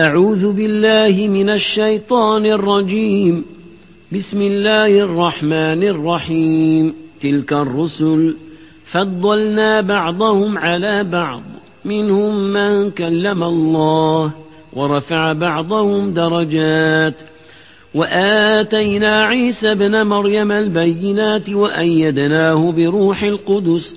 أعوذ بالله من الشيطان الرجيم. بسم الله الرحمن الرحيم. تلك الرسل فضلنا بعضهم على بعض. منهم من كلم الله ورفع بعضهم درجات. وآتينا عيسى بن مريم البينات وأيدناه بروح القدس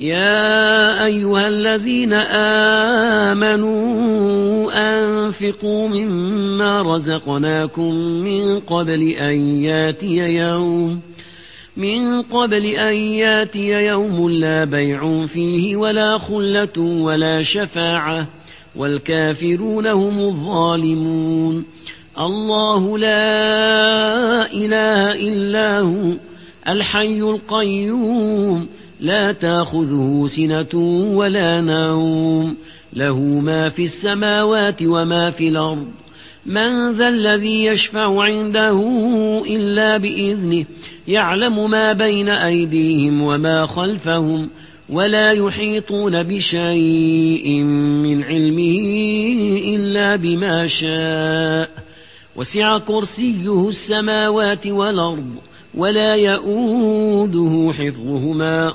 يا أيها الذين آمنوا أنفقوا مما رزقناكم من قبل أن ياتي يوم من قبل أن ياتي يوم لا بيع فيه ولا خلة ولا شفاعة والكافرون هم الظالمون الله لا إله إلا هو الحي القيوم لا تاخذه سنة ولا نوم. له ما في السماوات وما في الأرض. من ذا الذي يشفع عنده إلا بإذنه يعلم ما بين أيديهم وما خلفهم ولا يحيطون بشيء من علمه إلا بما شاء. وسع كرسيه السماوات والأرض ولا يؤوده حفظهما.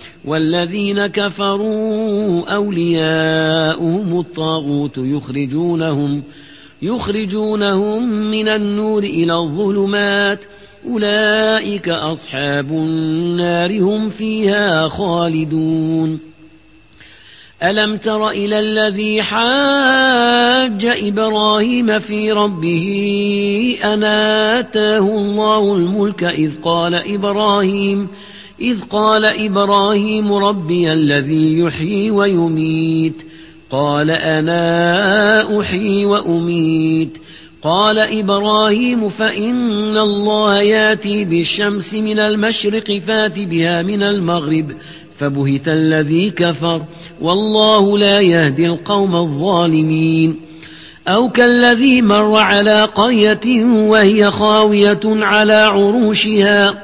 والذين كفروا أولياؤهم الطاغوت يخرجونهم يخرجونهم من النور إلى الظلمات. أولئك أصحاب النار هم فيها خالدون. ألم تر إلى الذي حاج إبراهيم في ربه أن آتاه الله الملك إذ قال إبراهيم إذ قال إبراهيم ربي الذي يحيي ويميت. قال أنا أحيي وأميت. قال إبراهيم فإن الله ياتي بالشمس من المشرق فات بها من المغرب فبهت الذي كفر والله لا يهدي القوم الظالمين. أو كالذي مر على قرية وهي خاوية على عروشها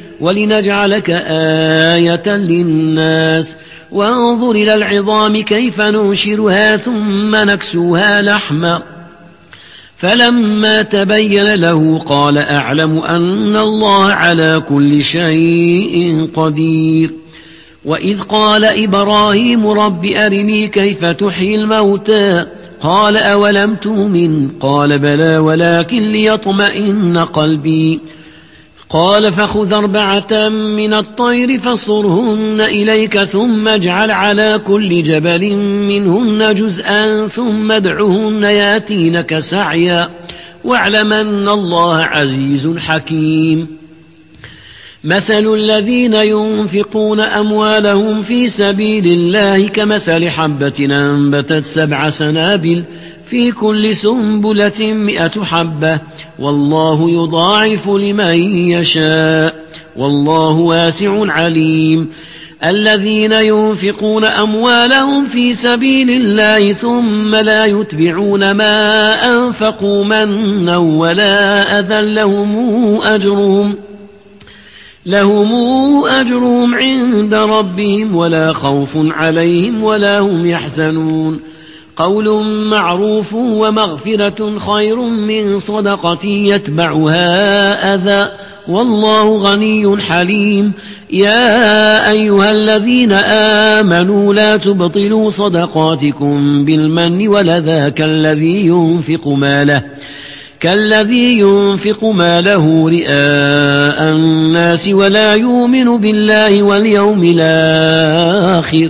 ولنجعلك آية للناس. وانظر إلى العظام كيف ننشرها ثم نكسوها لحما. فلما تبين له قال أعلم أن الله على كل شيء قدير. وإذ قال إبراهيم رب أرني كيف تحيي الموتى. قال أولم تؤمن؟ قال بلى ولكن ليطمئن قلبي. قال فخذ أربعة من الطير فصرهن إليك ثم اجعل على كل جبل منهن جزءا ثم ادعهن ياتينك سعيا واعلم أن الله عزيز حكيم. مثل الذين ينفقون أموالهم في سبيل الله كمثل حبة أنبتت سبع سنابل في كل سنبلة مئة حبة. والله يضاعف لمن يشاء. والله واسع عليم. الذين ينفقون أموالهم في سبيل الله ثم لا يتبعون ما أنفقوا منا ولا أذى لهم أجرهم. لهم أجرهم عند ربهم ولا خوف عليهم ولا هم يحزنون. قول معروف ومغفرة خير من صدقة يتبعها أذى. والله غني حليم. يا أيها الذين آمنوا لا تبطلوا صدقاتكم بالمن ولذاك الذي ينفق ماله. كالذي ينفق ماله رئاء الناس ولا يؤمن بالله واليوم الآخر.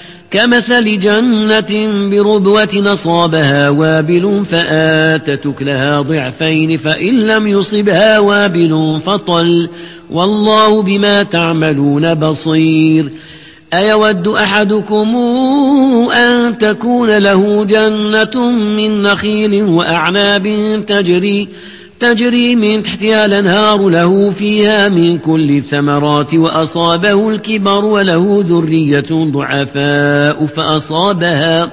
كمثل جنة بربوة نصابها وابل فآتت لها ضعفين فإن لم يصبها وابل فطل. والله بما تعملون بصير. أيود أحدكم أن تكون له جنة من نخيل وأعناب تجري تجري من تحتها الأنهار له فيها من كل الثمرات وأصابه الكبر وله ذرية ضعفاء فأصابها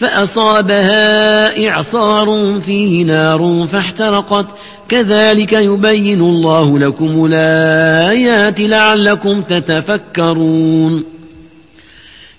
فأصابها إعصار فيه نار فاحترقت. كذلك يبين الله لكم الآيات لعلكم تتفكرون.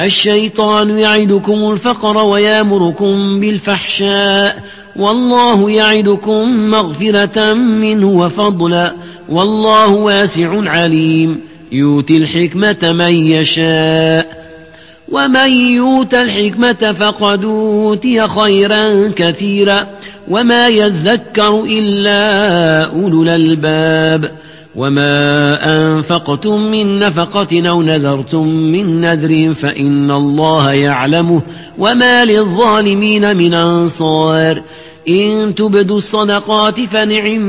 الشيطان يعدكم الفقر ويامركم بالفحشاء والله يعدكم مغفرة منه وفضلا والله واسع عليم يؤتي الحكمة من يشاء ومن يؤت الحكمة فقد أوتي خيرا كثيرا وما يذكر إلا أولو الألباب وما أنفقتم من نفقة أو نذرتم من نذر فإن الله يعلمه وما للظالمين من أنصار إن تبدوا الصدقات فنعم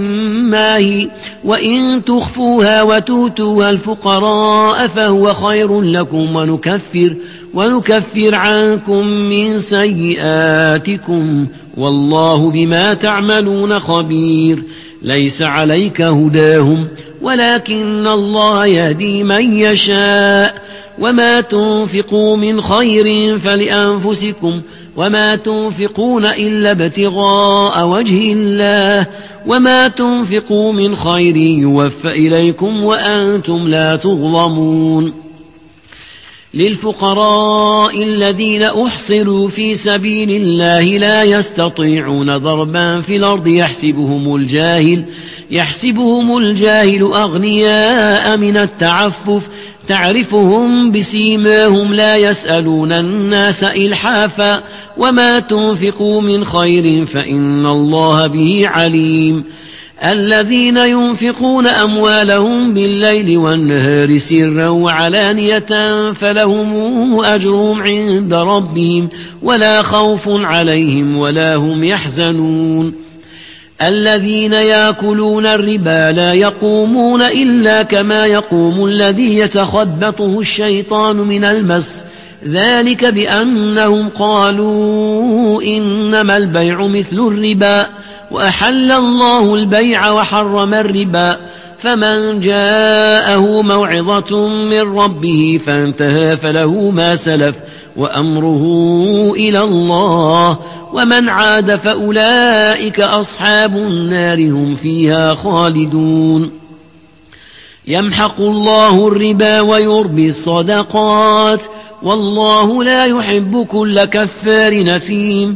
ما هي وإن تخفوها وتوتوها الفقراء فهو خير لكم ونكفر ونكفر عنكم من سيئاتكم والله بما تعملون خبير ليس عليك هداهم ولكن الله يهدي من يشاء. وما تنفقوا من خير فلأنفسكم وما تنفقون إلا ابتغاء وجه الله. وما تنفقوا من خير يوفى إليكم وأنتم لا تظلمون. للفقراء الذين أحصروا في سبيل الله لا يستطيعون ضربا في الأرض يحسبهم الجاهل. يحسبهم الجاهل أغنياء من التعفف. تعرفهم بسيماهم لا يسألون الناس إلحافا. وما تنفقوا من خير فإن الله به عليم. الذين ينفقون أموالهم بالليل والنهار سرا وعلانية فلهم أجرهم عند ربهم. ولا خوف عليهم ولا هم يحزنون. الذين ياكلون الربا لا يقومون إلا كما يقوم الذي يتخبطه الشيطان من المس. ذلك بأنهم قالوا إنما البيع مثل الربا وأحل الله البيع وحرم الربا. فمن جاءه موعظة من ربه فانتهى فله ما سلف. وأمره إلى الله. ومن عاد فأولئك أصحاب النار هم فيها خالدون. يمحق الله الربا ويربي الصدقات. والله لا يحب كل كفار نثيم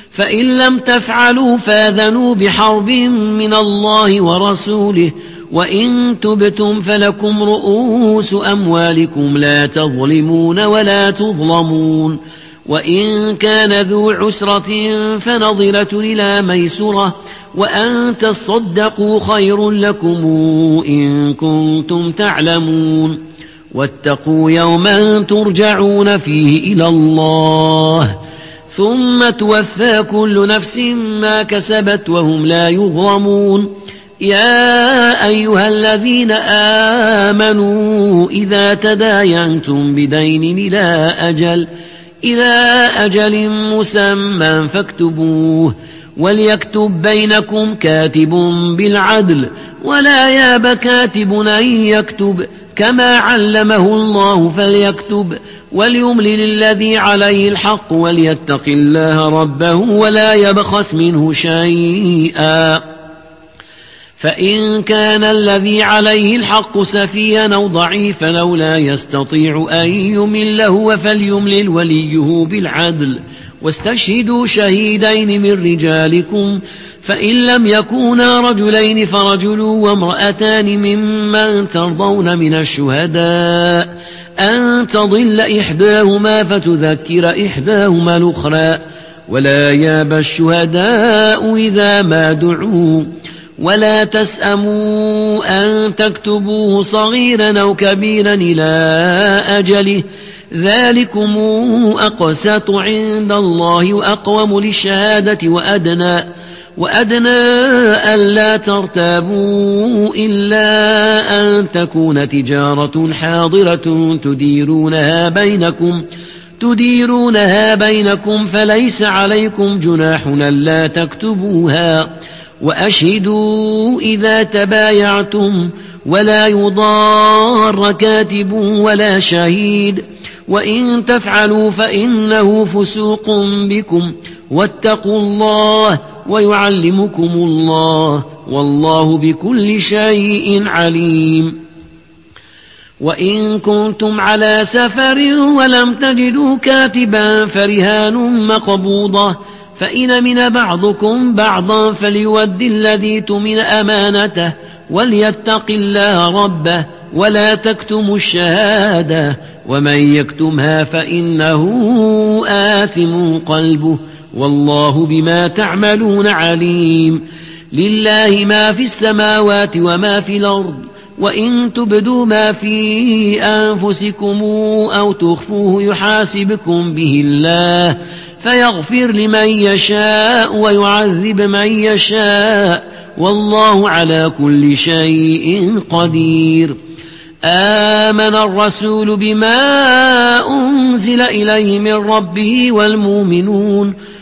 فإن لم تفعلوا فاذنوا بحرب من الله ورسوله وإن تبتم فلكم رؤوس أموالكم لا تظلمون ولا تظلمون وإن كان ذو عسرة فنظرة إلى ميسرة وأن تصدقوا خير لكم إن كنتم تعلمون. واتقوا يوما ترجعون فيه إلى الله. ثم توفى كل نفس ما كسبت وهم لا يظلمون. يا أيها الذين آمنوا إذا تداينتم بدين إلى أجل إلى أجل مسمى فاكتبوه وليكتب بينكم كاتب بالعدل ولا ياب كاتب أن يكتب. كما علمه الله فليكتب وليملل الذي عليه الحق وليتق الله ربه ولا يبخس منه شيئا. فإن كان الذي عليه الحق سفيا أو ضعيفا أو لا يستطيع أن يمله فليملل وليه بالعدل. واستشهدوا شهيدين من رجالكم لم يكونا رجلين فرجل وامرأتان ممن ترضون من الشهداء أن تضل إحداهما فتذكر إحداهما الأخرى. ولا ياب الشهداء إذا ما دعوا. ولا تسأموا أن تكتبوه صغيرا أو كبيرا إلى أجله. ذلكم أقسط عند الله وأقوم للشهادة وأدنى. وأدنى ألا ترتابوا إلا أن تكون تجارة حاضرة تديرونها بينكم تديرونها بينكم فليس عليكم جناح ألا تكتبوها. وأشهدوا إذا تبايعتم ولا يضار كاتب ولا شهيد وإن تفعلوا فإنه فسوق بكم. واتقوا الله ويعلمكم الله والله بكل شيء عليم. وإن كنتم على سفر ولم تجدوا كاتبا فرهان مقبوضة فإن من بعضكم بعضا فليود الذي تمن أمانته وليتق الله ربه ولا تكتموا الشهادة ومن يكتمها فإنه آثم قلبه. والله بما تعملون عليم. لله ما في السماوات وما في الأرض وإن تبدوا ما في أنفسكم أو تخفوه يحاسبكم به الله فيغفر لمن يشاء ويعذب من يشاء. والله على كل شيء قدير. آمن الرسول بما أنزل إليه من ربه والمؤمنون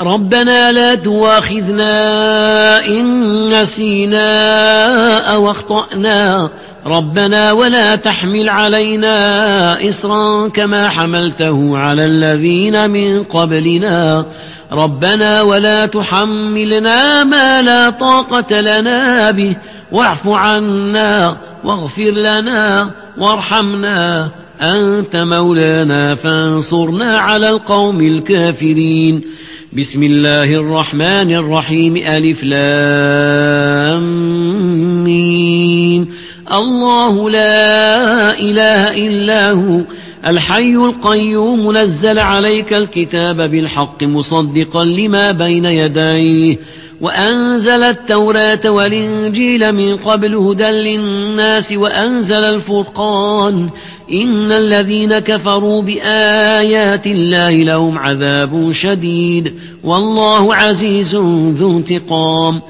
ربنا لا تواخذنا إن نسينا أو أخطأنا. ربنا ولا تحمل علينا إصرا كما حملته على الذين من قبلنا. ربنا ولا تحملنا ما لا طاقة لنا به. واعف عنا واغفر لنا وارحمنا. أنت مولانا فانصرنا على القوم الكافرين. بسم الله الرحمن الرحيم. ألف لام الله لا إله إلا هو. الحي القيوم. نزل عليك الكتاب بالحق مصدقا لما بين يديه. وأنزل التوراة والإنجيل من قبل هدى للناس. وأنزل الفرقان. إن الذين كفروا بآيات الله لهم عذاب شديد والله عزيز ذو انتقام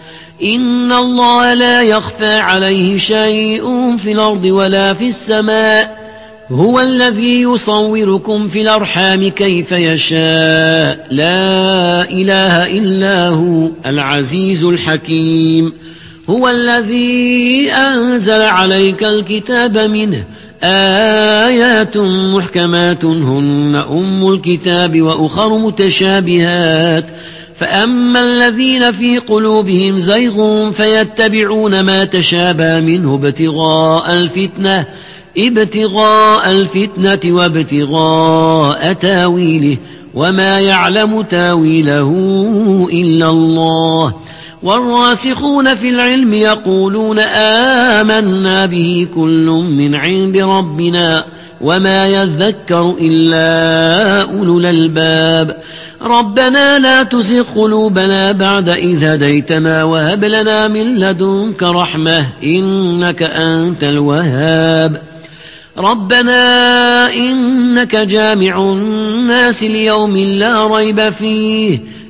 إن الله لا يخفى عليه شيء في الأرض ولا في السماء هو الذي يصوركم في الأرحام كيف يشاء لا إله إلا هو العزيز الحكيم هو الذي أنزل عليك الكتاب منه آيات محكمات هن أم الكتاب وأخر متشابهات. فأما الذين في قلوبهم زيغ فيتبعون ما تشابه منه ابتغاء الفتنة ابتغاء الفتنة وابتغاء تاويله وما يعلم تاويله إلا الله. والراسخون في العلم يقولون آمنا به كل من عند ربنا وما يذكر إلا أولو الألباب. ربنا لا تزغ قلوبنا بعد إذ هديتنا وهب لنا من لدنك رحمة إنك أنت الوهاب. ربنا إنك جامع الناس ليوم لا ريب فيه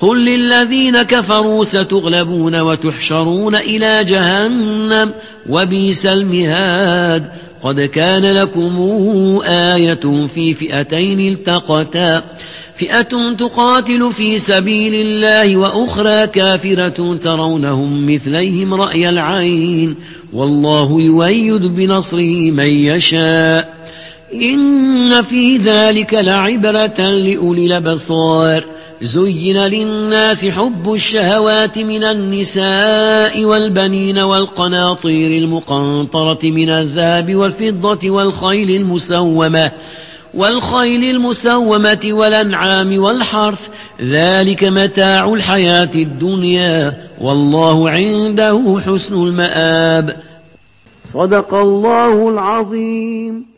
قل للذين كفروا ستغلبون وتحشرون إلى جهنم وبيس المهاد. قد كان لكم آية في فئتين التقتا. فئة تقاتل في سبيل الله وأخرى كافرة ترونهم مثليهم رأي العين. والله يؤيد بنصره من يشاء. إن في ذلك لعبرة لأولي الأبصار. زين للناس حب الشهوات من النساء والبنين والقناطير المقنطرة من الذهب والفضة والخيل المسومة والخيل المسومة والأنعام والحرث. ذلك متاع الحياة الدنيا. والله عنده حسن المآب. صدق الله العظيم.